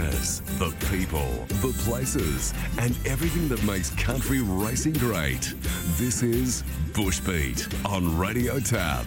the people, the places, and everything that makes country racing great. This is Bush Beat on Radio Tab.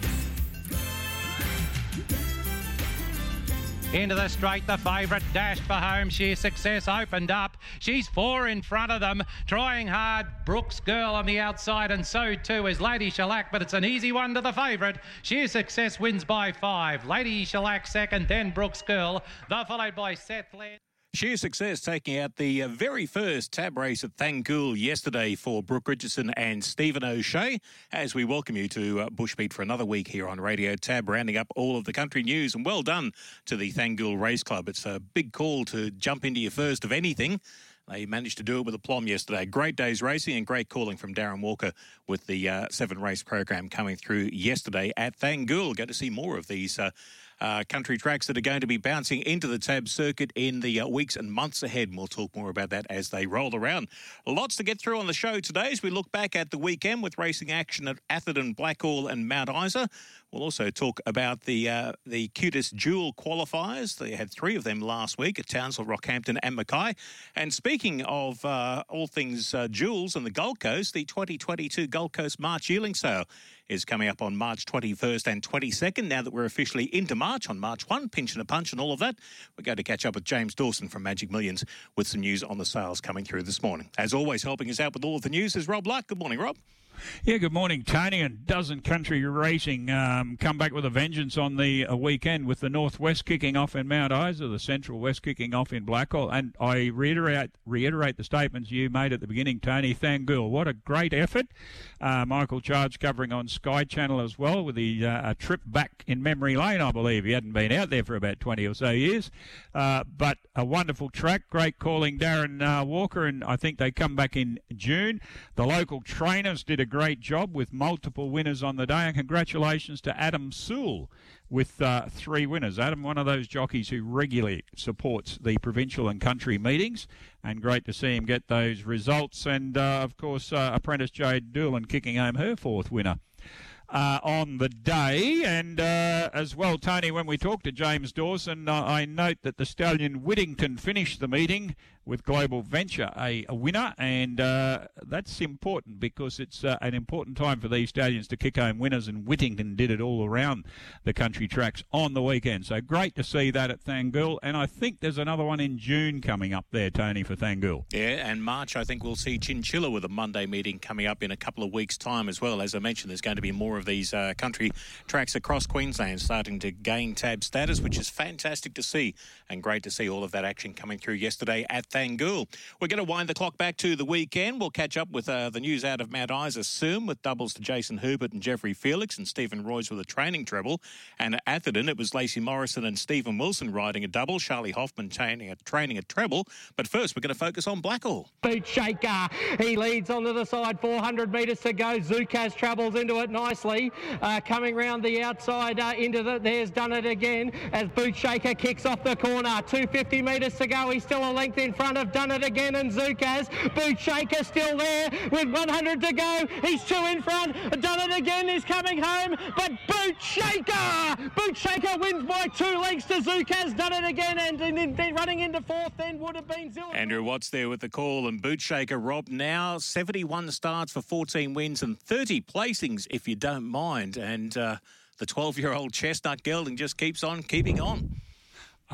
Into the straight, the favourite dashed for home. Sheer success opened up. She's four in front of them, trying hard. Brooks Girl on the outside, and so too is Lady Shellac, but it's an easy one to the favourite. Sheer success wins by five. Lady Shellac second, then Brooks Girl. They're followed by Seth Land. Sheer success taking out the uh, very first tab race at Thangool yesterday for Brooke Richardson and Stephen O'Shea. As we welcome you to uh, Bushbeat for another week here on Radio Tab, rounding up all of the country news. And well done to the Thangool Race Club. It's a big call to jump into your first of anything. They managed to do it with aplomb yesterday. Great day's racing and great calling from Darren Walker with the uh, seven race program coming through yesterday at Thangool. Get to see more of these uh, uh, country tracks that are going to be bouncing into the tab circuit in the uh, weeks and months ahead. And we'll talk more about that as they roll around. Lots to get through on the show today as we look back at the weekend with racing action at Atherton, Blackall, and Mount Isa. We'll also talk about the uh, the QTIS Jewel qualifiers. They had three of them last week at Townsville, Rockhampton, and Mackay. And speaking of uh, all things uh, jewels and the Gold Coast, the 2022 Gold Coast March Yearling Sale is coming up on March 21st and 22nd. Now that we're officially into March, on March 1, pinch and a punch and all of that, we're going to catch up with James Dawson from Magic Millions with some news on the sales coming through this morning. As always, helping us out with all of the news is Rob Luck. Good morning, Rob. Yeah, good morning, Tony. And doesn't country racing um, come back with a vengeance on the uh, weekend with the Northwest kicking off in Mount Isa, the Central West kicking off in Blackall. And I reiterate reiterate the statements you made at the beginning, Tony. Thangool, what a great effort. Uh, Michael Charge covering on Sky Channel as well with the uh, a trip back in memory lane, I believe. He hadn't been out there for about 20 or so years. Uh, but a wonderful track, great calling Darren uh, Walker, and I think they come back in June. The local trainers did a great job with multiple winners on the day, and congratulations to Adam Sewell with uh, three winners. Adam, one of those jockeys who regularly supports the provincial and country meetings, and great to see him get those results. And uh, of course, uh, apprentice Jade Doolan kicking home her fourth winner. Uh, on the day. And uh, as well, Tony, when we talked to James Dawson, uh, I note that the stallion Whittington finished the meeting with Global Venture, a, a winner, and uh, that's important because it's uh, an important time for these stallions to kick home winners, and Whittington did it all around the country tracks on the weekend. So great to see that at Thangool, and I think there's another one in June coming up there, Tony, for Thangool. Yeah, and March, I think we'll see Chinchilla with a Monday meeting coming up in a couple of weeks' time as well. As I mentioned, there's going to be more of these uh, country tracks across Queensland starting to gain tab status, which is fantastic to see, and great to see all of that action coming through yesterday at Thangool. We're going to wind the clock back to the weekend. We'll catch up with uh, the news out of Mount Isa soon with doubles to Jason Herbert and Jeffrey Felix and Stephen Royce with a training treble. And at Atherton, it was Lacey Morrison and Stephen Wilson riding a double, Charlie Hoffman training a, training a treble. But first, we're going to focus on Blackall. Boot shaker. He leads onto the side, 400 metres to go. Zukaz travels into it nicely. Uh, coming round the outside uh, into the, there's done it again as Boot Shaker kicks off the corner. 250 metres to go. He's still a length in front of Done It Again and Zukaz. Boot Shaker still there with 100 to go. He's two in front. Done It Again is coming home, but Boot Shaker! Boot Shaker wins by two lengths to Zukaz. Done It Again and, and running into fourth then would have been Zilla. Andrew Watts there with the call and Bootshaker Rob now 71 starts for 14 wins and 30 placings if you don't mind and uh, the 12 year old chestnut gelding just keeps on keeping on.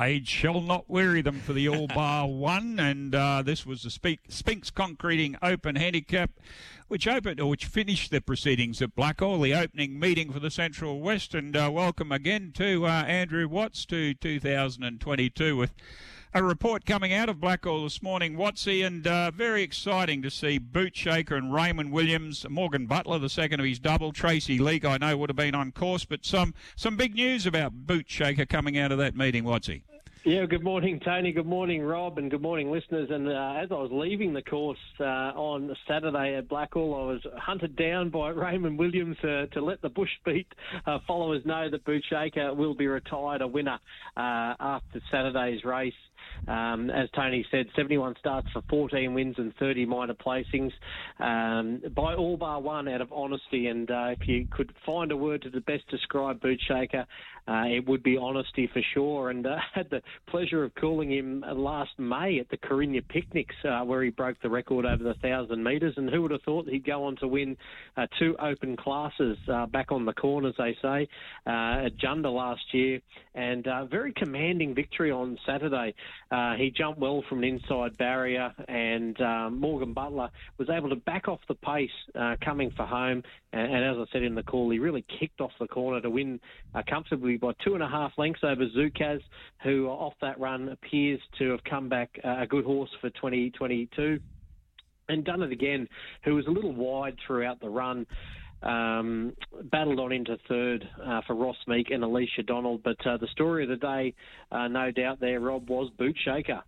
Age shall not weary them for the All Bar One, and uh, this was the Spinks Concreting Open Handicap, which opened or which finished the proceedings at Blackall, the opening meeting for the Central West. And uh, welcome again to uh, Andrew Watts to 2022 with a report coming out of Blackall this morning, Watsy, and uh, very exciting to see Bootshaker and Raymond Williams, Morgan Butler, the second of his double, Tracy Leak, I know would have been on course, but some some big news about Bootshaker coming out of that meeting, Watsy. Yeah, good morning, Tony. Good morning, Rob, and good morning, listeners. And uh, as I was leaving the course uh, on Saturday at Blackall, I was hunted down by Raymond Williams uh, to let the Bush Beat uh, followers know that Boot Shaker will be retired a winner uh, after Saturday's race. Um, as Tony said, 71 starts for 14 wins and 30 minor placings um, by all bar one out of honesty. And uh, if you could find a word to the best describe Bootshaker, uh, it would be honesty for sure. And uh, had the pleasure of calling him last May at the Carinya Picnics, uh, where he broke the record over the thousand metres. And who would have thought he'd go on to win uh, two open classes uh, back on the corn, as they say, uh, at Jundah last year, and very commanding victory on Saturday. Uh, he jumped well from an inside barrier, and um, Morgan Butler was able to back off the pace uh, coming for home. And, and, as I said in the call, he really kicked off the corner to win uh, comfortably by two and a half lengths over Zukaz, who off that run appears to have come back a good horse for 2022 and done it again, who was a little wide throughout the run. Um, battled on into third uh, for Ross Meek and Alicia Donald. But uh, the story of the day, uh, no doubt there, Rob, was Boot Shaker.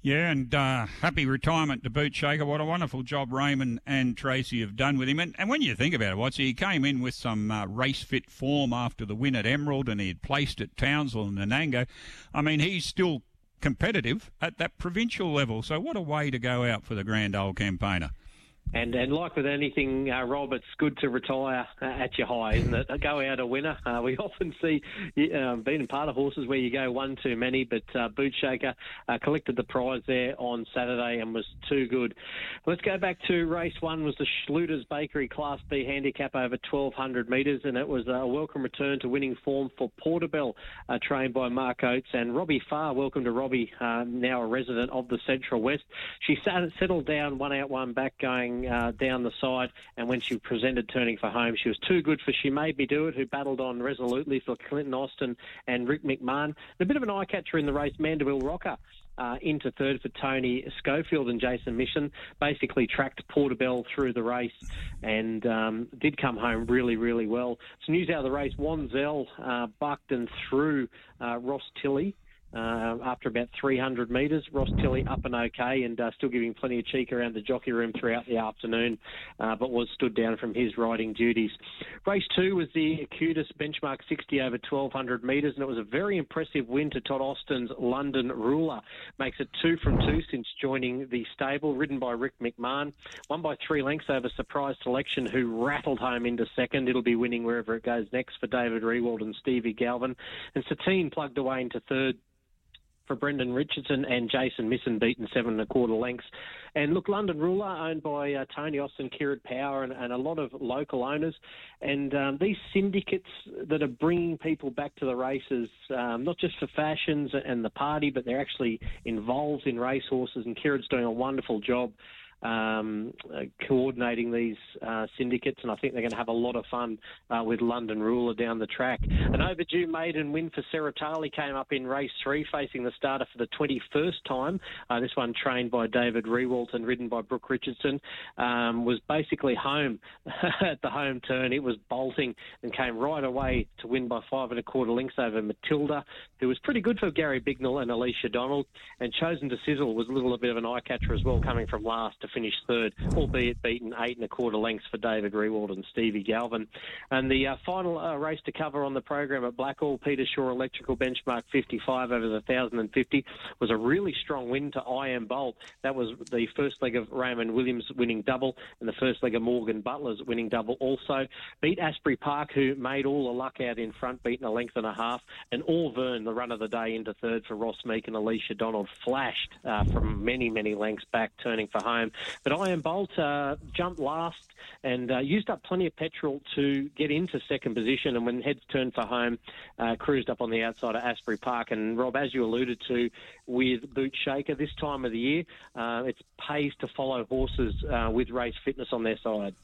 Yeah, and uh, happy retirement to Boot Shaker. What a wonderful job Raymond and Tracy have done with him. And, and when you think about it, what's he came in with some uh, race fit form after the win at Emerald, and he had placed at Townsville and Anango. I mean, he's still competitive at that provincial level. So what a way to go out for the Grand Old Campaigner. And and like with anything, uh, Rob, it's good to retire uh, at your high, isn't it? Go out a winner. Uh, we often see uh, being part of horses where you go one too many, but uh, Boot Shaker uh, collected the prize there on Saturday and was too good. Let's go back to race one. Was the Schluter's Bakery Class B handicap over 1,200 metres, and it was a welcome return to winning form for Portobello, uh, trained by Mark Oates and Robbie Farr. Welcome to Robbie, now a resident of the Central West. She sat, settled down, one out, one back, going uh, down the side. And when she presented turning for home, she was too good for She Made Me Do It, who battled on resolutely for Clinton Austin and Rick McMahon. And a bit of an eye catcher in the race, Mandeville Rocker. Uh, into third for Tony Schofield and Jason Mission. Basically tracked Portobello through the race and um, did come home really, really well. Some news out of the race: Wanzel uh, bucked and through uh, Ross Tilley uh, after about 300 metres. Ross Tilley up and okay and uh, still giving plenty of cheek around the jockey room throughout the afternoon, uh, but was stood down from his riding duties. Race two was the Acutus benchmark 60 over 1200 metres, and it was a very impressive win to Todd Austin's London Ruler. Makes it two from two since joining the stable, ridden by Rick McMahon. Won by three lengths over Surprise Selection, who rattled home into second. It'll be winning wherever it goes next for David Rewald and Stevie Galvin. And Satine plugged away into third for Brendan Richardson and Jason Misson beaten seven and a quarter lengths. And look, London Ruler, owned by uh, Tony Austin, Kieran Power, and, and, a lot of local owners. And um, these syndicates that are bringing people back to the races, um, not just for fashions and the party, but they're actually involved in racehorses. And Kieran's doing a wonderful job um, uh, coordinating these uh, syndicates, and I think they're going to have a lot of fun uh, with London Ruler down the track. An overdue maiden win for Seratali came up in race three, facing the starter for the 21st time. Uh, this one trained by David Rewald and ridden by Brooke Richardson, um, was basically home at the home turn. It was bolting and came right away to win by five and a quarter lengths over Matilda, who was pretty good for Gary Bignell and Alicia Donald, and Chosen to Sizzle was a little bit of an eye catcher as well, coming from last to finished third, albeit beaten eight and a quarter lengths for David Rewald and Stevie Galvin. And the uh, final uh, race to cover on the program at Blackall, Peter Shaw Electrical Benchmark 55 over the 1050 was a really strong win to I Am Bolt. That was the first leg of Raymond Williams winning double and the first leg of Morgan Butler's winning double also. Beat Asbury Park, who made all the luck out in front, beaten a length and a half. And Vern, the run of the day into third for Ross Meek and Alicia Donald, flashed uh, from many, many lengths back, turning for home. But I Am Bolt uh, jumped last and uh, used up plenty of petrol to get into second position. And when heads turned for home, uh, cruised up on the outside of Asbury Park. And Rob, as you alluded to with Boot Shaker, this time of the year, uh, it pays to follow horses uh, with race fitness on their side.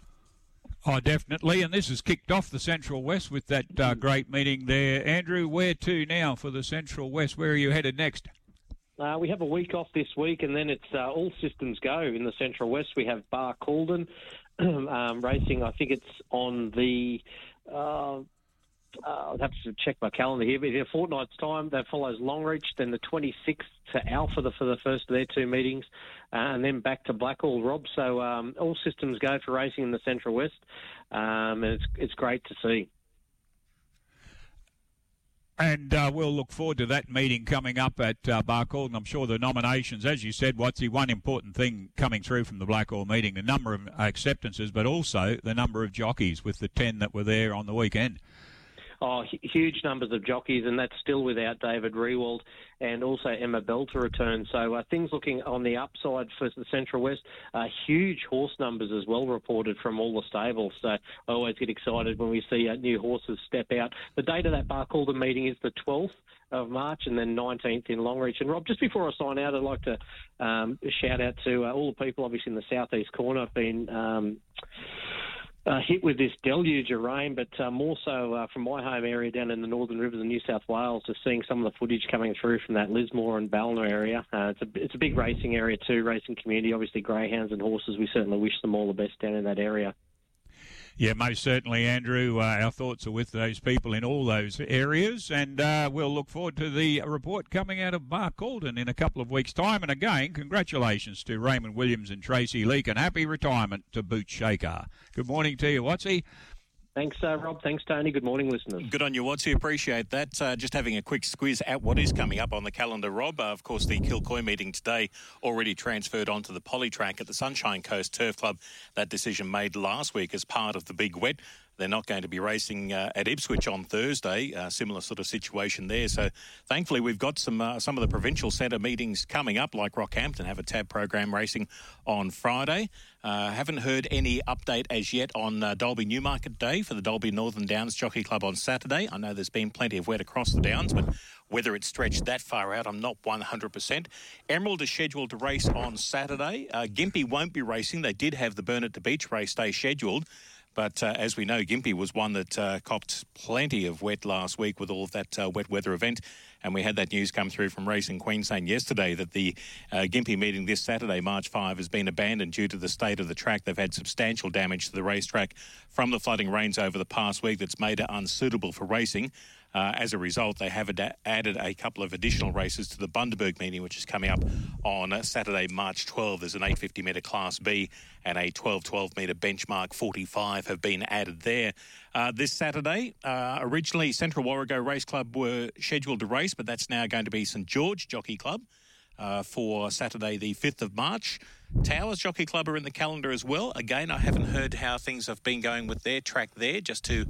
Oh, definitely. And this has kicked off the Central West with that uh, great meeting there. Andrew, where to now for the Central West? Where are you headed next? Uh, we have a week off this week, and then it's uh, all systems go in the Central West. We have Barcaldine um, racing. I think it's on the. Uh, uh, I'll have to check my calendar here, but in a fortnight's time, that follows Longreach, then the 26th to Alpha for the first of their two meetings, uh, and then back to Blackall, Rob. So um, all systems go for racing in the Central West, um, and it's it's great to see. And uh, we'll look forward to that meeting coming up at uh, Barcaldine. I'm sure the nominations, as you said, what's the one important thing coming through from the Blackall meeting, the number of acceptances, but also the number of jockeys with the 10 that were there on the weekend. Oh, huge numbers of jockeys, and that's still without David Rewald and also Emma Bell to return. So uh, things looking on the upside for the Central West. Uh, huge horse numbers as well reported from all the stables. So I always get excited when we see uh, new horses step out. The date of that Barcaldine meeting is the 12th of March and then 19th in Longreach. And Rob, just before I sign out, I'd like to um, shout out to uh, all the people, obviously in the southeast corner. I've been um, uh, hit with this deluge of rain, but uh, more so uh, from my home area down in the Northern Rivers of New South Wales, just seeing some of the footage coming through from that Lismore and Ballina area. Uh, it's a it's a big racing area too, racing community. Obviously, greyhounds and horses. We certainly wish them all the best down in that area. Yeah, most certainly, Andrew. Uh, our thoughts are with those people in all those areas, and uh, we'll look forward to the report coming out of Barcaldine in a couple of weeks' time. And again, congratulations to Raymond Williams and Tracy Leake, and happy retirement to Boot Shaker. Good morning to you, Watsy. Thanks, uh, Rob. Thanks, Tony. Good morning, listeners. Good on you, Watsy. Appreciate that. Uh, just having a quick squeeze at what is coming up on the calendar, Rob. Uh, of course, the Kilcoy meeting today already transferred onto the polytrack at the Sunshine Coast Turf Club. That decision made last week as part of the big wet. They're not going to be racing uh, at Ipswich on Thursday. Uh, similar sort of situation there. So thankfully, we've got some uh, some of the provincial centre meetings coming up, like Rockhampton have a tab program racing on Friday. Uh, haven't heard any update as yet on uh, Dalby Newmarket Day for the Dalby Northern Downs Jockey Club on Saturday. I know there's been plenty of wet across the Downs, but whether it's stretched that far out, I'm not 100%. Emerald is scheduled to race on Saturday. Uh, Gympie won't be racing. They did have the Burnet to Beach race day scheduled. But uh, as we know, Gympie was one that uh, copped plenty of wet last week with all of that uh, wet weather event. And we had that news come through from Racing Queensland yesterday that the uh, Gympie meeting this Saturday, March 5, has been abandoned due to the state of the track. They've had substantial damage to the racetrack from the flooding rains over the past week that's made it unsuitable for racing. Uh, as a result, they have ad- added a couple of additional races to the Bundaberg meeting, which is coming up on Saturday, March 12. There's an 850 metre Class B and a 12 12 metre benchmark 45 have been added there. Uh, this Saturday, uh, originally Central Warrego Race Club were scheduled to race, but that's now going to be St George Jockey Club. Uh, for Saturday, the 5th of March. Towers Jockey Club are in the calendar as well. Again, I haven't heard how things have been going with their track there, just to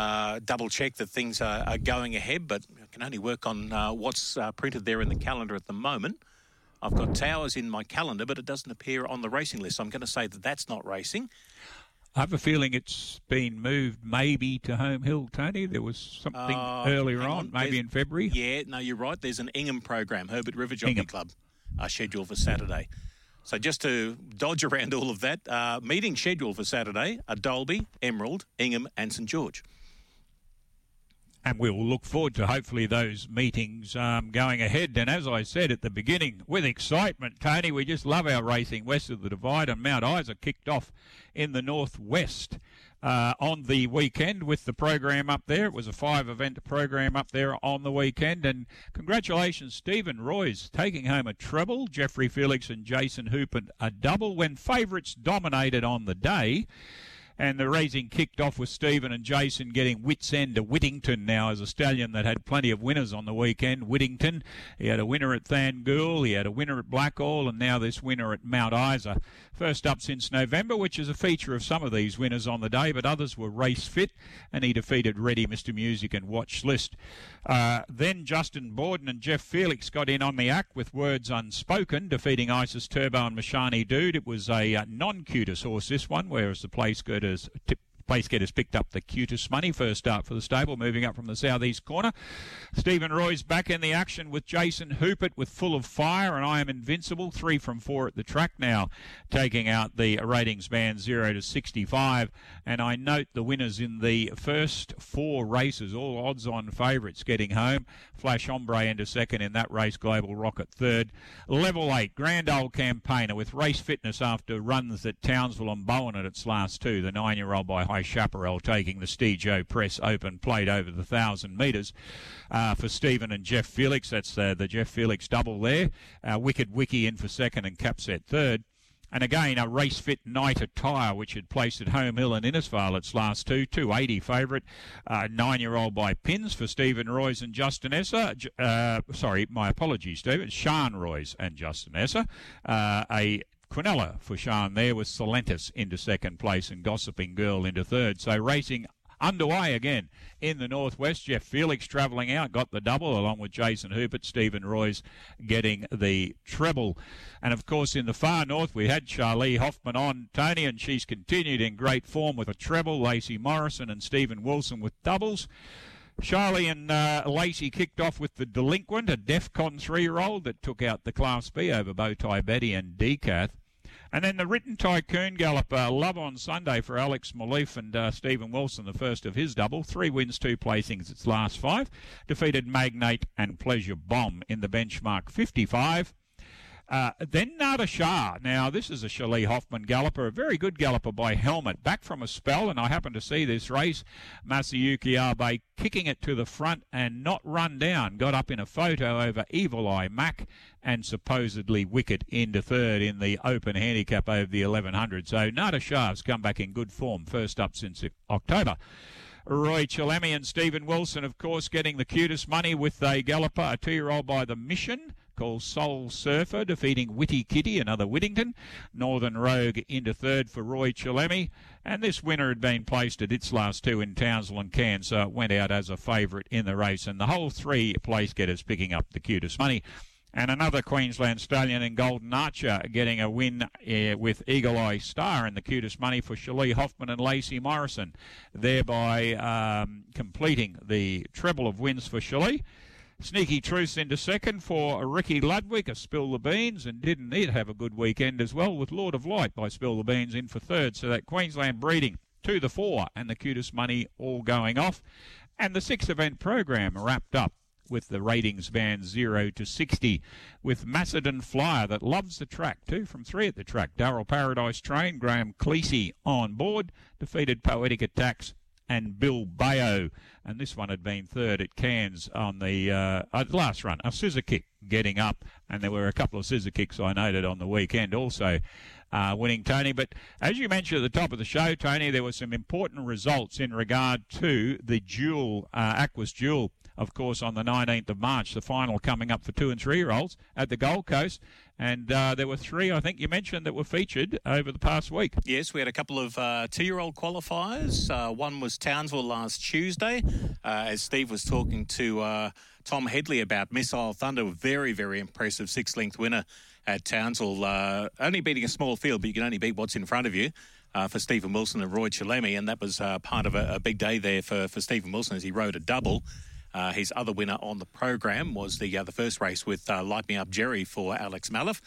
uh, double check that things are, are, going ahead, but I can only work on uh, what's uh, printed there in the calendar at the moment. I've got Towers in my calendar, but it doesn't appear on the racing list. I'm going to say that that's not racing. I have a feeling it's been moved maybe to Home Hill, Tony. There was something uh, earlier on, on, maybe There's, in February. Yeah, no, you're right. There's an Ingham program, Herbert River Jockey Ingham. Club, uh, scheduled for Saturday. So just to dodge around all of that, uh, meeting scheduled for Saturday are Dalby, Emerald, Ingham and St George and we will look forward to hopefully those meetings um, going ahead. And as I said at the beginning, with excitement, Tony, we just love our racing west of the divide, and Mount Isa kicked off in the northwest. Uh, on the weekend with the program up there. It was a five event program up there on the weekend. And congratulations, Stephen Royce taking home a treble. Jeffrey Felix and Jason Hooper a double when favourites dominated on the day. And the racing kicked off with Stephen and Jason getting wits end to Whittington now as a stallion that had plenty of winners on the weekend. Whittington, he had a winner at Thangool, he had a winner at Blackall, and now this winner at Mount Isa. First up since November, which is a feature of some of these winners on the day, but others were race fit, and he defeated Ready Mr. Music and Watch List. Uh, then Justin Borden and Jeff Felix got in on the act with words unspoken, defeating Isis Turbo and Mashani Dude. It was a uh, non-QTIS horse, this one, whereas the place girders tipped Place getters picked up the QTIS money. First start for the stable, moving up from the southeast corner. Stephen Royce back in the action with Jason Hoopert with Full of Fire, and I am invincible. Three from four at the track now, taking out the ratings band 0 to 65. And I note the winners in the first four races, all odds on favourites getting home. Flash Ombre into second in that race, Global Rocket third. Level 8, Grand Old Campaigner with race fitness after runs at Townsville and Bowen at its last two. The nine year old by High Chaparral taking the Stejo Press Open plate over the 1,000 metres uh, for Stephen and Jeff Felix. That's uh, the Jeff Felix double there. Uh, Wicked Wiki in for second and Capset third. And again, a race fit night attire, which had placed at Home Hill and Innisfail its last two. 280 favourite, uh, nine year old by pins for Stephen Royce and Justin Esser. Uh, sorry, my apologies, Stephen. Sean Royce and Justin Esser. Uh, a Quinella for Sean there with Solentis into second place and Gossiping Girl into third. So racing underway again in the northwest. Jeff Felix travelling out, got the double along with Jason Hubert, Stephen Royce getting the treble. And of course, in the far north, we had Charlie Hoffman on Tony, and she's continued in great form with a treble. Lacey Morrison and Stephen Wilson with doubles. Charlie and uh, Lacey kicked off with the Delinquent, a DEFCON three-year-old that took out the Class B over Bowtie Betty and Decath. And then the written tycoon galloper, Love on Sunday for Alex Maleef and uh, Stephen Wilson, the first of his double. Three wins, two placings, its last five. Defeated Magnate and Pleasure Bomb in the benchmark 55. Uh, then Nada Shah. Now, this is a Shirley Hoffman galloper, a very good galloper by Helmet. Back from a spell, and I happened to see this race. Masayuki Abe kicking it to the front and not run down. Got up in a photo over Evil Eye Mac and supposedly wicket into third in the open handicap over the 1100. So Nada Shah's come back in good form, first up since October. Roy Chalemi and Stephen Wilson, of course, getting the QTIS money with a galloper, a two-year-old by the Mission called Soul Surfer, defeating Witty Kitty, another Whittington. Northern Rogue into third for Roy Chalemi. And this winner had been placed at its last two in Townsville and Cairns, so it went out as a favourite in the race. And the whole three place getters picking up the QTIS money. And another Queensland stallion in Golden Archer getting a win uh, with Eagle Eye Star and the QTIS money for Shalee Hoffman and Lacey Morrison, thereby um, completing the treble of wins for Shalee. Sneaky Truce into second for Ricky Ludwig, a Spill the Beans, and didn't need have a good weekend as well with Lord of Light by Spill the Beans in for third. So that Queensland breeding to the four and the QTIS money all going off. And the six event program wrapped up with the ratings band 0 to 60 with Macedon Flyer that loves the track too from three at the track. Darrell Paradise Train, Graham Cleese on board, defeated Poetic Attacks and Bill Bayo. And this one had been third at Cairns on the uh, uh, last run. A scissor kick getting up, and there were a couple of scissor kicks I noted on the weekend also. Uh, winning Tony. But as you mentioned at the top of the show, Tony, there were some important results in regard to the dual, uh, Aquas dual of course, on the 19th of March, the final coming up for two and three year olds at the Gold Coast. And uh, there were three, I think you mentioned, that were featured over the past week. Yes, we had a couple of uh, two year old qualifiers. Uh, one was Townsville last Tuesday, uh, as Steve was talking to uh, Tom Headley about Missile Thunder. Very, very impressive six length winner at Townsville. Uh, only beating a small field, but you can only beat what's in front of you. Uh, for Stephen Wilson and Roy Chalemi, and that was uh, part of a, a, big day there for, for Stephen Wilson as he rode a double. Uh, his other winner on the program was the uh, the first race with uh, Light Me Up Jerry for Alex Maliff.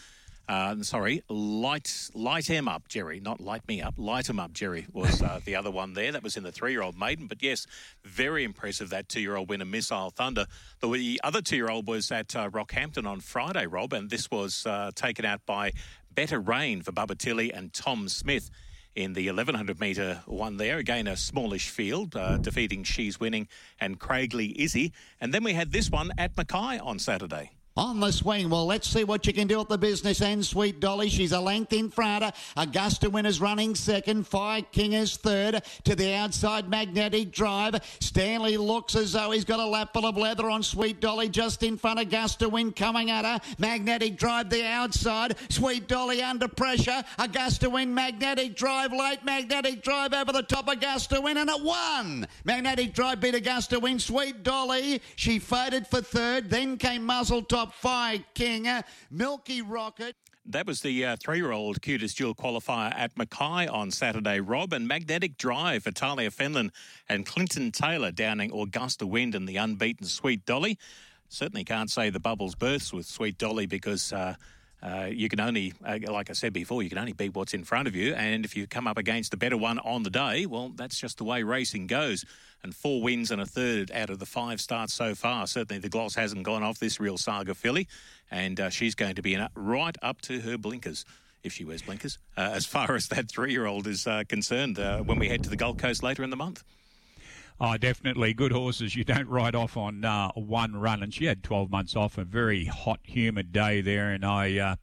Uh, sorry, light light him up, Jerry, not light me up. Light him up, Jerry was uh, the other one there. That was in the three-year-old maiden, but yes, very impressive that two-year-old winner, Missile Thunder. The other two-year-old was at uh, Rockhampton on Friday, Rob, and this was taken out by Better Rain for Bubba Tilly and Tom Smith in the 1100 metre one there. Again, a smallish field, uh, defeating She's Winning and Craigley Izzy. And then we had this one at Mackay on Saturday on the swing. Well, let's see what you can do at the business end, Sweet Dolly. She's a length in front. Augusta Winner's running second. Fire King is third. To the outside, Magnetic Drive. Stanley looks as though he's got a lap full of leather on Sweet Dolly just in front. Of Augusta Win coming at her. Magnetic Drive the outside. Sweet Dolly under pressure. Augusta Win, Magnetic Drive late. Magnetic Drive over the top. Of Augusta Win and it won. Magnetic Drive beat Augusta Win. Sweet Dolly, she faded for third. Then came Muzzle Top top five, King. Milky Rocket. That was the uh, three-year-old QTIS Jewel qualifier at Mackay on Saturday, Rob. And Magnetic Drive for Talia Fenlon and Clinton Taylor downing Augusta Wind and the unbeaten Sweet Dolly. Certainly can't say the bubbles bursts with Sweet Dolly because uh, uh, you can only, uh, like I said before, you can only beat what's in front of you. And if you come up against the better one on the day, well, that's just the way racing goes. And four wins and a third out of the five starts so far. Certainly the gloss hasn't gone off this real saga filly. And uh, she's going to be in, right up to her blinkers if she wears blinkers, uh, as far as that three year old is uh, concerned uh, when we head to the Gold Coast later in the month. Oh, definitely. Good horses you don't ride off on uh, one run. And she had 12 months off, a very hot, humid day there. And I, uh,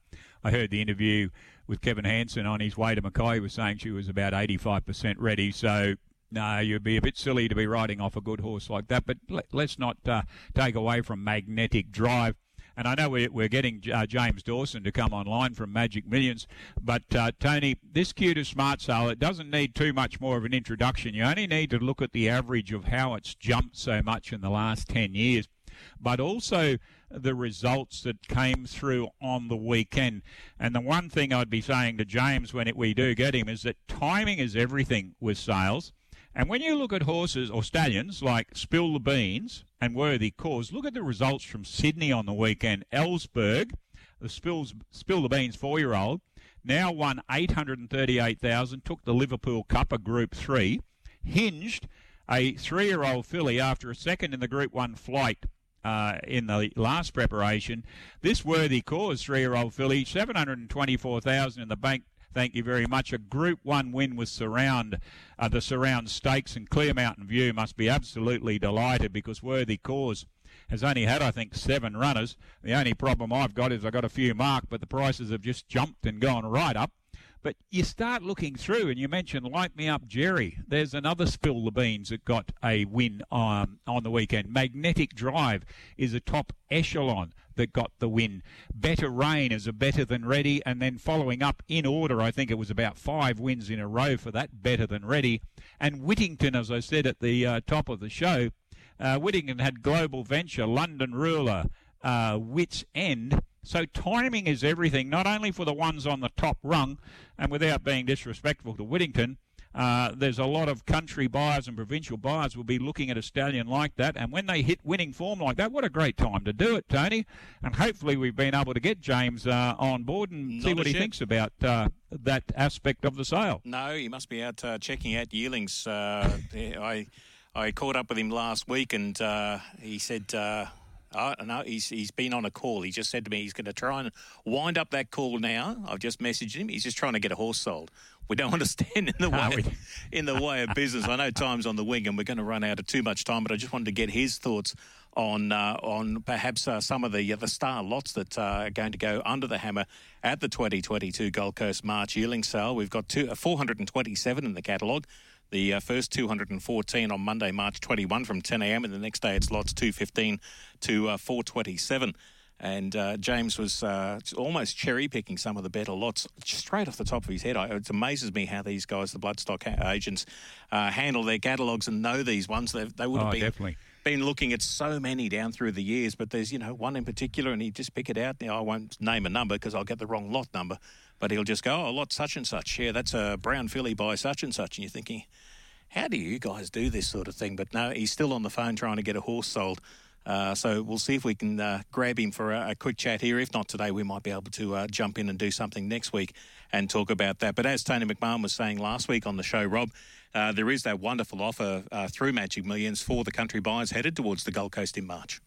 I heard the interview with Kevin Hansen on his way to Mackay. He was saying she was about 85% ready. So no, you'd be a bit silly to be riding off a good horse like that. But let, us not uh, take away from magnetic drive. And I know we're, we're getting uh, James Dawson to come online from Magic Millions. But, uh, Tony, this Q Smart Sale, it doesn't need too much more of an introduction. You only need to look at the average of how it's jumped so much in the last 10 years. But also the results that came through on the weekend. And the one thing I'd be saying to James when it, we do get him is that timing is everything with sales. And when you look at horses or stallions like Spill the Beans and Worthy Cause, look at the results from Sydney on the weekend. Ellsberg, the Spills, Spill the Beans four-year-old, now won 838,000, took the Liverpool Cup, a Group 3. Hinged, a three-year-old filly after a second in the Group 1 flight uh, in the last preparation. This worthy cause, three-year-old filly, 724,000 in the bank Thank you very much. A Group 1 win with Surround, uh, the Surround Stakes and Clear Mountain View must be absolutely delighted because Worthy Cause has only had, I think, seven runners. The only problem I've got is I've got a few marked, but the prices have just jumped and gone right up. But you start looking through, and you mentioned Light Me Up Jerry. There's another Spill the Beans that got a win um, on the weekend. Magnetic Drive is a top echelon that got the win. Better Rain is a better than ready, and then following up in order, I think it was about five wins in a row for that better than ready. And Whittington, as I said at the uh, top of the show, uh, Whittington had Global Venture, London Ruler, uh, Wits End. So timing is everything, not only for the ones on the top rung, and without being disrespectful to Whittington, uh, there's a lot of country buyers and provincial buyers will be looking at a stallion like that, and when they hit winning form like that, what a great time to do it, Tony! And hopefully we've been able to get James uh, on board and Not see what he thinks about uh, that aspect of the sale. No, he must be out uh, checking out yearlings. Uh, I I caught up with him last week, and he said Oh, no, he's he's been on a call. He just said to me he's going to try and wind up that call now. I've just messaged him. He's just trying to get a horse sold. We don't want to stand in the way in the way of business. I know time's on the wing, and we're going to run out of too much time. But I just wanted to get his thoughts on uh, on perhaps uh, some of the uh, the star lots that uh, are going to go under the hammer at the 2022 Gold Coast March yearling sale. We've got two, uh, 427 in the catalogue. The uh, first 214 on Monday, March 21 from 10 a.m. and the next day it's lots 215 to uh, 427. And uh, James was uh, almost cherry picking some of the better lots straight off the top of his head. I, it amazes me how these guys, the bloodstock agents, uh, handle their catalogues and know these ones. They, they would have oh, been definitely been looking at so many down through the years, but there's you know one in particular, and he just pick it out. Now I won't name a number because I'll get the wrong lot number, but he'll just go, "Oh, lot such and such. Yeah, that's a brown filly by such and such," and you're thinking, how do you guys do this sort of thing? But no, he's still on the phone trying to get a horse sold. Uh, so we'll see if we can uh, grab him for a, a, quick chat here. If not today, we might be able to uh, jump in and do something next week and talk about that. But as Tony McMahon was saying last week on the show, Rob, uh, there is that wonderful offer uh, through Magic Millions for the country buyers headed towards the Gold Coast in March.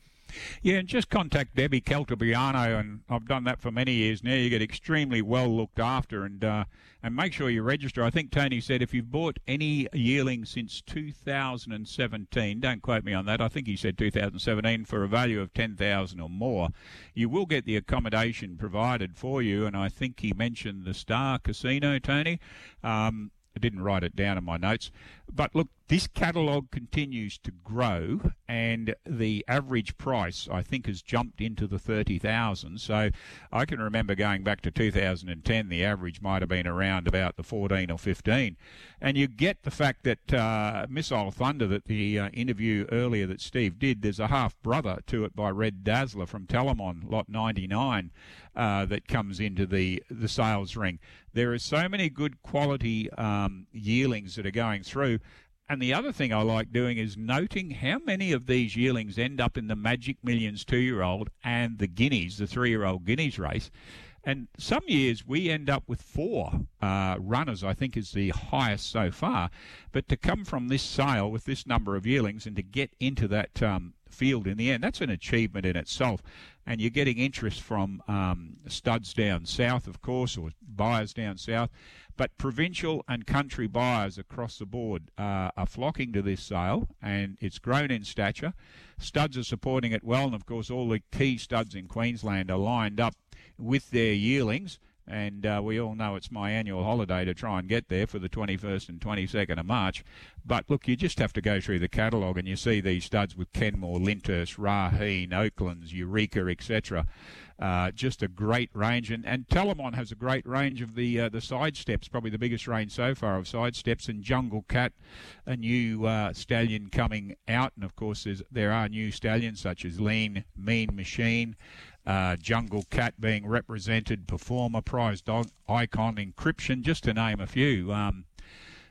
Yeah, and just contact Debbie Caltabiano, and I've done that for many years now. You get extremely well looked after, and uh, and make sure you register. I think Tony said if you've bought any yearling since 2017, don't quote me on that. I think he said 2017 for a value of 10,000 or more, you will get the accommodation provided for you. And I think he mentioned the Star Casino, Tony. Um, I didn't write it down in my notes. But look, this catalogue continues to grow, and the average price, I think, has jumped into the 30,000. So I can remember going back to 2010, the average might have been around about the 14 or 15. And you get the fact that uh, Missile Thunder, that the uh, interview earlier that Steve did, there's a half brother to it by Red Dazzler from Telemon, lot 99, uh, that comes into the, the sales ring. There are so many good quality um, yearlings that are going through. And the other thing I like doing is noting how many of these yearlings end up in the Magic Millions two year old and the Guineas, the three year old Guineas race. And some years we end up with four uh, runners, I think is the highest so far. But to come from this sale with this number of yearlings and to get into that um, field in the end, that's an achievement in itself. And you're getting interest from um, studs down south, of course, or buyers down south. But provincial and country buyers across the board uh, are flocking to this sale, and it's grown in stature. Studs are supporting it well, and of course, all the key studs in Queensland are lined up with their yearlings. And uh, we all know it's my annual holiday to try and get there for the 21st and 22nd of March. But look, you just have to go through the catalogue and you see these studs with Kenmore, Lyndhurst, Raheen, Oaklands, Eureka, etc. Uh, just a great range, and, and has a great range of the uh, the side steps, probably the biggest range so far of side steps. And Jungle Cat, a new uh, stallion coming out, and of course there are new stallions such as Lean Mean Machine, uh, Jungle Cat being represented, Performer, Prize Dog, Icon, Encryption, just to name a few. Um,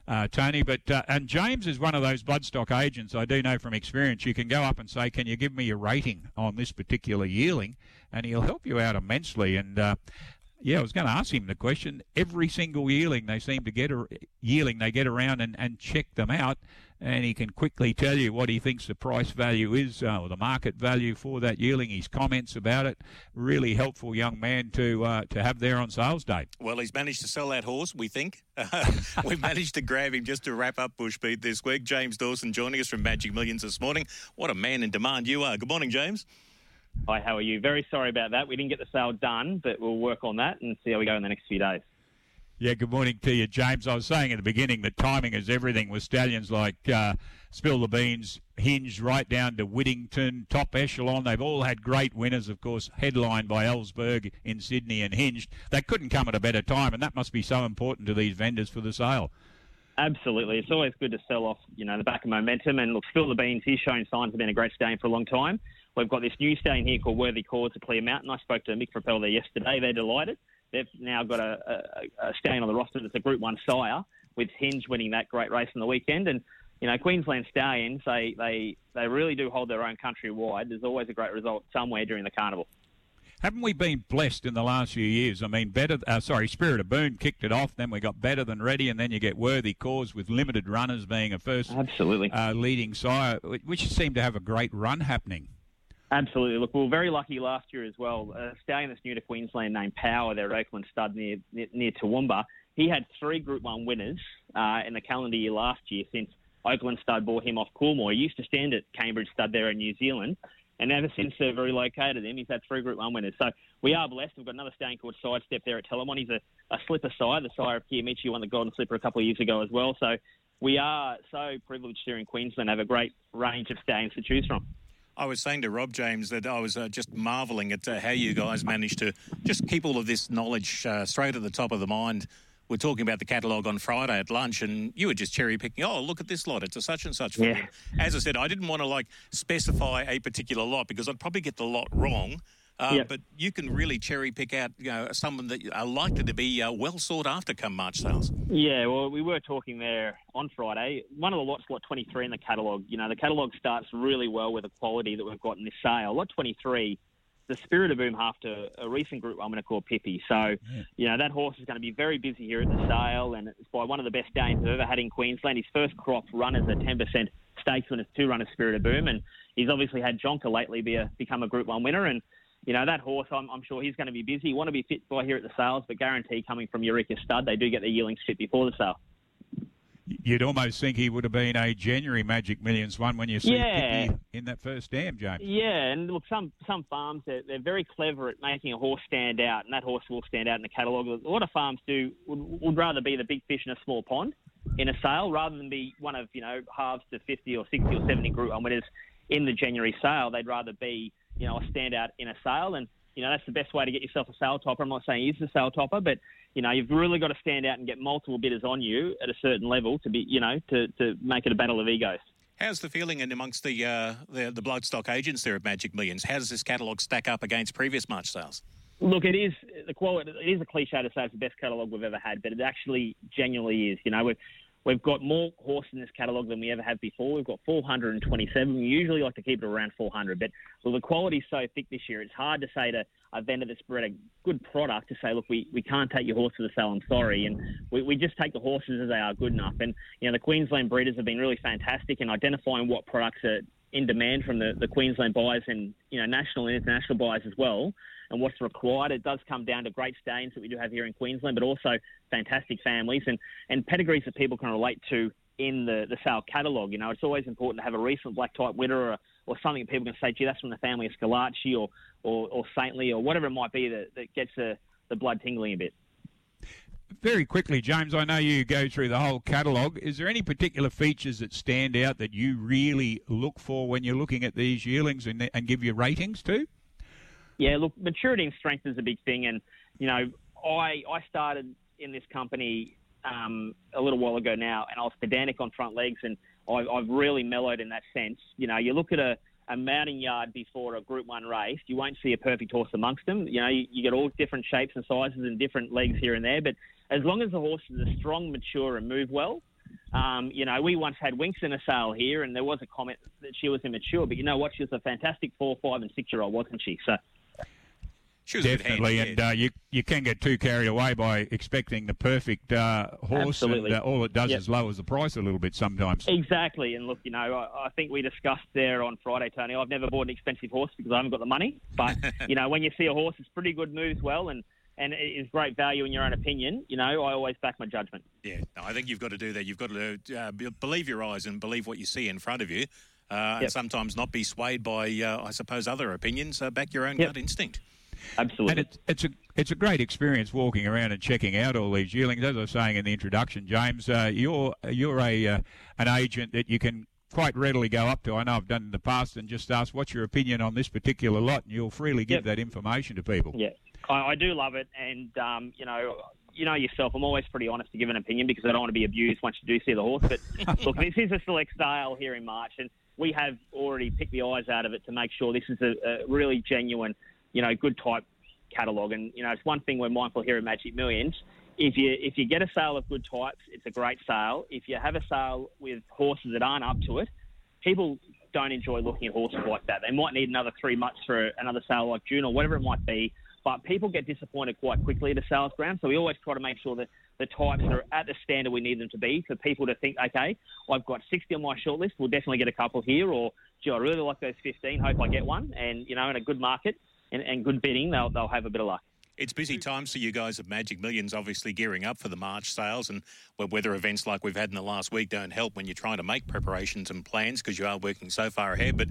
uh, Tony. But uh, and James is one of those bloodstock agents. I do know from experience. You can go up and say, "Can you give me a rating on this particular yearling?" And he'll help you out immensely. And uh, yeah, I was going to ask him the question. Every single yearling they seem to get a yearling they get around and, and check them out and he can quickly tell you what he thinks the price value is uh, or the market value for that yearling. His comments about it, really helpful young man to uh, to have there on sales day. Well, he's managed to sell that horse. We think we've managed to grab him just to wrap up Bushbeat this week. James Dawson joining us from Magic Millions this morning. What a man in demand you are. Good morning, James. Hi, how are you? Very sorry about that. We didn't get the sale done, but we'll work on that and see how we go in the next few days. Yeah, good morning to you, James. I was saying at the beginning that timing is everything with stallions like uh, Spill the Beans, Hinge, right down to Whittington, Top Echelon. They've all had great winners, of course, headlined by Ellsberg in Sydney and Hinged. They couldn't come at a better time, and that must be so important to these vendors for the sale. Absolutely. It's always good to sell off, you know, the back of momentum. And look, Spill the Beans, he's shown signs of being a great stallion for a long time. We've got this new stallion here called Worthy Cause of Clear Mountain. I spoke to Mick Frappell there yesterday. They're delighted. They've now got a, a, a stallion on the roster that's a Group 1 sire, with Hinge winning that great race on the weekend. And, you know, Queensland Stallions, they, they, they really do hold their own country wide. There's always a great result somewhere during the carnival. Haven't we been blessed in the last few years? I mean, better. Uh, sorry, Spirit of Boom kicked it off. Then we got better than ready, and then you get Worthy Cause with limited runners being a first absolutely uh, leading sire, which seemed to have a great run happening. Absolutely. Look, we were very lucky last year as well. A stallion that's new to Queensland named Power, their Oakland stud near near, Toowoomba. He had three Group One winners uh, in the calendar year last year since Oakland stud bought him off Coolmore. He used to stand at Cambridge stud there in New Zealand, and ever since they've relocated him, he's had three Group One winners. So we are blessed. We've got another stallion called Sidestep there at Telemon. He's a, a slipper sire. The sire of Kiamichi won the Golden Slipper a couple of years ago as well. So we are so privileged here in Queensland to have a great range of stallions to choose from. I was saying to Rob James that I was uh, just marvelling at uh, how you guys managed to just keep all of this knowledge uh, straight at the top of the mind. We're talking about the catalogue on Friday at lunch, and you were just cherry picking. Oh, look at this lot; it's a such and such. Yeah. As I said, I didn't want to like specify a particular lot because I'd probably get the lot wrong. Uh, yep. But you can really cherry pick out, you know, some that are likely to be uh, well sought after come March sales. Yeah, well, we were talking there on Friday. One of the lots, lot 23 in the catalogue. You know, the catalogue starts really well with the quality that we've got in this sale. Lot 23 the Spirit of Boom after a recent group I'm going to call Pippi. So, yeah. you know, that horse is going to be very busy here at the sale, and it's by one of the best dames I've ever had in Queensland. His first crop run as a 10% stakes it's two runner Spirit of Boom, and he's obviously had Jonker lately be a, become a Group 1 winner, and you know, that horse, I'm, I'm sure he's going to be busy. You want to be fit by here at the sales, but guarantee coming from Eureka Stud, they do get their yearlings fit before the sale. You'd almost think he would have been a January Magic Millions one when you see yeah. in that first dam, James. Yeah, and look, some some farms they're, they're, very clever at making a horse stand out, and that horse will stand out in the catalogue. A lot of farms do would, would rather be the big fish in a small pond in a sale rather than be one of you know halves to 50 or 60 or 70 Group One winners in the January sale. They'd rather be you know, a standout in a sale. And, you know, that's the best way to get yourself a sale topper. I'm not saying he's a sale topper, but, you know, you've really got to stand out and get multiple bidders on you at a certain level to be, you know, to, to make it a battle of egos. How's the feeling in amongst the, uh, the the bloodstock agents there at Magic Millions? How does this catalogue stack up against previous March sales? Look, it is the quality. It is a cliche to say it's the best catalogue we've ever had, but it actually genuinely is. You know, we've We've got more horses in this catalogue than we ever have before. We've got 427. We usually like to keep it around 400, but well, the quality's so thick this year, it's hard to say to a vendor that's bred a good product to say, look, we, we can't take your horse to the sale, I'm sorry. And we, we just take the horses as they are good enough. And, you know, the Queensland breeders have been really fantastic in identifying what products are in demand from the, the Queensland buyers and, you know, national and international buyers as well and what's required. It does come down to great stains that we do have here in Queensland, but also fantastic families and, and pedigrees that people can relate to in the, the sale catalogue. You know, it's always important to have a recent black type winner or, or something that people can say, gee, that's from the family of Scalacci or, or, or Saintly or whatever it might be that, that gets the, the blood tingling a bit. very quickly, James, I know you go through the whole catalogue. Is there any particular features that stand out that you really look for when you're looking at these yearlings and, and give your ratings to? Yeah, look, maturity and strength is a big thing, and you know, I I started in this company um, a little while ago now, and I was pedantic on front legs, and I, I've really mellowed in that sense. You know, you look at a a mounting yard before a Group One race, you won't see a perfect horse amongst them. You know, you, you get all different shapes and sizes and different legs here and there, but as long as the horses are strong, mature, and move well, um, you know, we once had Winx in a sale here, and there was a comment that she was immature, but you know what? She was a fantastic four, five, and six year old, wasn't she? So Definitely, and uh, you you can get too carried away by expecting the perfect uh, horse, Absolutely. and uh, all it does Yep. is lowers the price a little bit sometimes. Exactly, and look, you know, I, I think we discussed there on Friday, Tony. I've never bought an expensive horse because I haven't got the money. But you know, when you see a horse that's pretty good, moves well, and and is great value in your own opinion, you know, I always back my judgment. Yeah, no, I think you've got to do that. You've got to uh, believe your eyes and believe what you see in front of you, uh, and sometimes not be swayed by, uh, I suppose, other opinions. Uh, back your own Yep. gut instinct. Absolutely. And it's it's a it's a great experience walking around and checking out all these yearlings. As I was saying in the introduction, James, uh, you're you're a uh, an agent that you can quite readily go up to. I know I've done in the past and just ask what's your opinion on this particular lot, and you'll freely give Yep. that information to people. Yeah, I, I do love it, and um, you know, you know yourself. I'm always pretty honest to give an opinion because I don't want to be abused once you do see the horse. But look, this is a select sale here in March, and we have already picked the eyes out of it to make sure this is a, a really genuine, you know, good type catalogue. And you know, it's one thing we're mindful here at Magic Millions. If you if you get a sale of good types, it's a great sale. If you have a sale with horses that aren't up to it, people don't enjoy looking at horses like that. They might need another three months for another sale like June or whatever it might be. But people get disappointed quite quickly at a sales ground, so we always try to make sure that the types are at the standard we need them to be for people to think, okay, I've got 60 on my shortlist, we'll definitely get a couple here, or gee, I really like those 15, hope I get one, and you know, in a good market and, and good bidding, they'll they'll have a bit of luck. It's busy times for you guys at Magic Millions, obviously gearing up for the March sales, and weather events like we've had in the last week don't help when you're trying to make preparations and plans because you are working so far ahead. But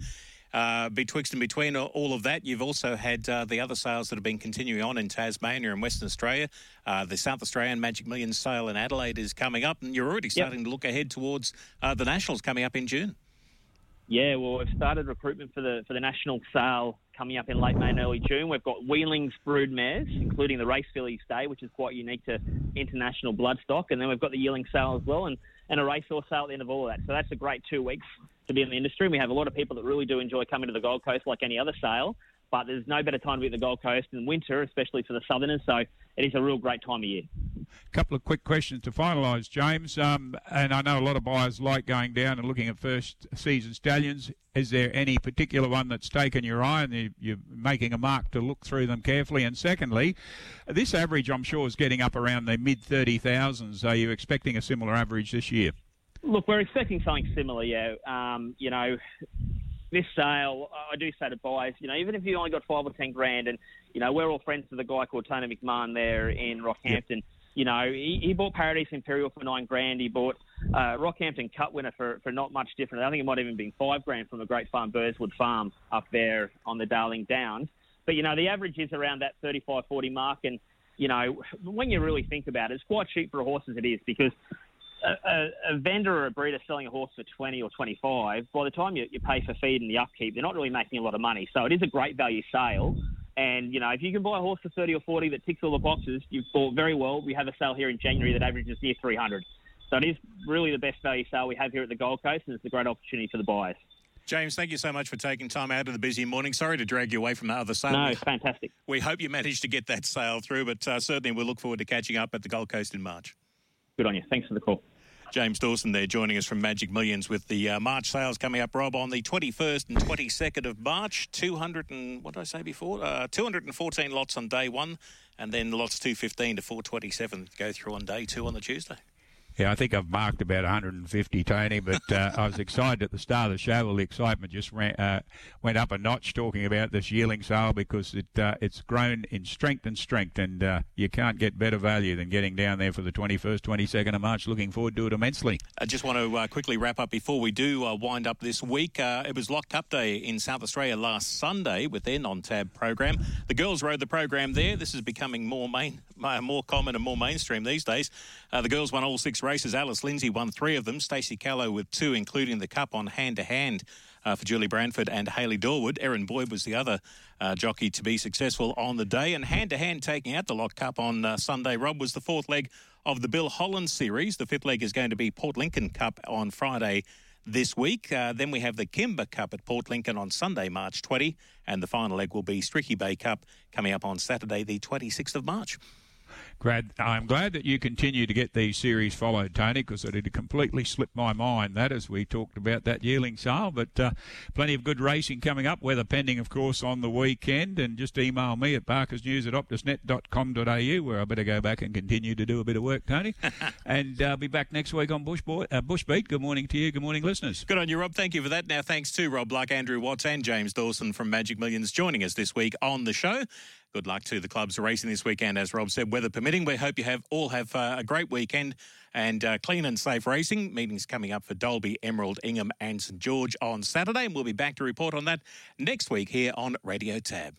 uh, betwixt and between all- of that, you've also had uh, the other sales that have been continuing on in Tasmania and Western Australia. Uh, the South Australian Magic Millions sale in Adelaide is coming up, and you're already starting to look ahead towards uh, the Nationals coming up in June. Yeah, well, we've started recruitment for the for the national sale coming up in late May and early June. We've got weanlings brood mares, including the Race Fillies Day, which is quite unique to international bloodstock, and then we've got the yearling sale as well, and, and a racehorse sale at the end of all of that. So that's a great two weeks to be in the industry. And we have a lot of people that really do enjoy coming to the Gold Coast, like any other sale. But there's no better time to be at the Gold Coast in winter, especially for the Southerners. So it is a real great time of year. Couple of quick questions to finalise, James. Um, and I know a lot of buyers like going down and looking at first season stallions. Is there any particular one that's taken your eye and you- you're making a mark to look through them carefully? And secondly, this average I'm sure is getting up around the mid 30,000s. Are you expecting a similar average this year? Look, we're expecting something similar, yeah. Um, you know, this sale, I do say to buyers, you know, even if you only got five or ten grand, and you know, we're all friends with a guy called Tony McMahon there in Rockhampton. You know, he, he bought Paradise Imperial for nine grand. He bought uh, Rockhampton Cup winner for, for not much different. I think it might even been five grand from the Great Farm Burswood Farm up there on the Darling Downs. But you know, the average is around that 35, 40 mark, and you know, when you really think about it, it's quite cheap for a horse as it is because a, a, a vendor or a breeder selling a horse for 20 or 25, by the time you, you pay for feed and the upkeep, they're not really making a lot of money. So it is a great value sale. And, you know, if you can buy a horse for 30 or 40 that ticks all the boxes, you've bought very well. We have a sale here in January that averages near 300. So it is really the best value sale we have here at the Gold Coast, and it's a great opportunity for the buyers. James, thank you so much for taking time out of the busy morning. Sorry to drag you away from the other sale. No, fantastic. We hope you managed to get that sale through, but uh, certainly we'll look forward to catching up at the Gold Coast in March. Good on you. Thanks for the call. James Dawson there joining us from Magic Millions with the uh, March sales coming up, Rob, on the 21st and 22nd of March. 200 and, what did I say before? Uh, 214 lots on day one, and then lots 215 to 427 go through on day two on the Tuesday. Yeah, I think I've marked about 150, Tony, but uh, I was excited at the start of the show. Well, the excitement just ran, uh, went up a notch talking about this yearling sale because it uh, it's grown in strength and strength, and uh, you can't get better value than getting down there for the 21st, 22nd of March. Looking forward to it immensely. I just want to uh, quickly wrap up before we do uh, wind up this week. it was Lock Cup Day in South Australia last Sunday with their non-tab program. The girls rode the program there. This is becoming more main, more common and more mainstream these days. the girls won all six races. Alice Lindsay won three of them. Stacey Callow with two, including the cup on hand to hand for Julie Branford and Haley Dorwood. Erin Boyd was the other uh, jockey to be successful on the day. And hand to hand taking out the Lock Cup on uh, Sunday, Rob, was the fourth leg of the Bill Holland series. The fifth leg is going to be Port Lincoln Cup on Friday this week. Uh, then we have the Kimba Cup at Port Lincoln on Sunday, March 20, and the final leg will be Streaky Bay Cup coming up on Saturday, the 26th of March. Glad, I'm glad that you continue to get these series followed, Tony, because it had completely slipped my mind that as we talked about that yearling sale. But uh, plenty of good racing coming up, weather pending, of course, on the weekend. And just email me at barkersnews at optusnet.com.au, where I better go back and continue to do a bit of work, Tony. and uh, be back next week on Bush, Boy, uh, Bush Beat. Good morning to you. Good morning, listeners. Good on you, Rob. Thank you for that. Now, thanks to Rob Luck, Andrew Watts, and James Dawson from Magic Millions joining us this week on the show. Good luck to the clubs racing this weekend, as Rob said, weather permitting. We hope you have all have uh, a great weekend and uh, clean and safe racing. Meetings coming up for Dalby, Emerald, Ingham, and St George on Saturday, and we'll be back to report on that next week here on Radio Tab.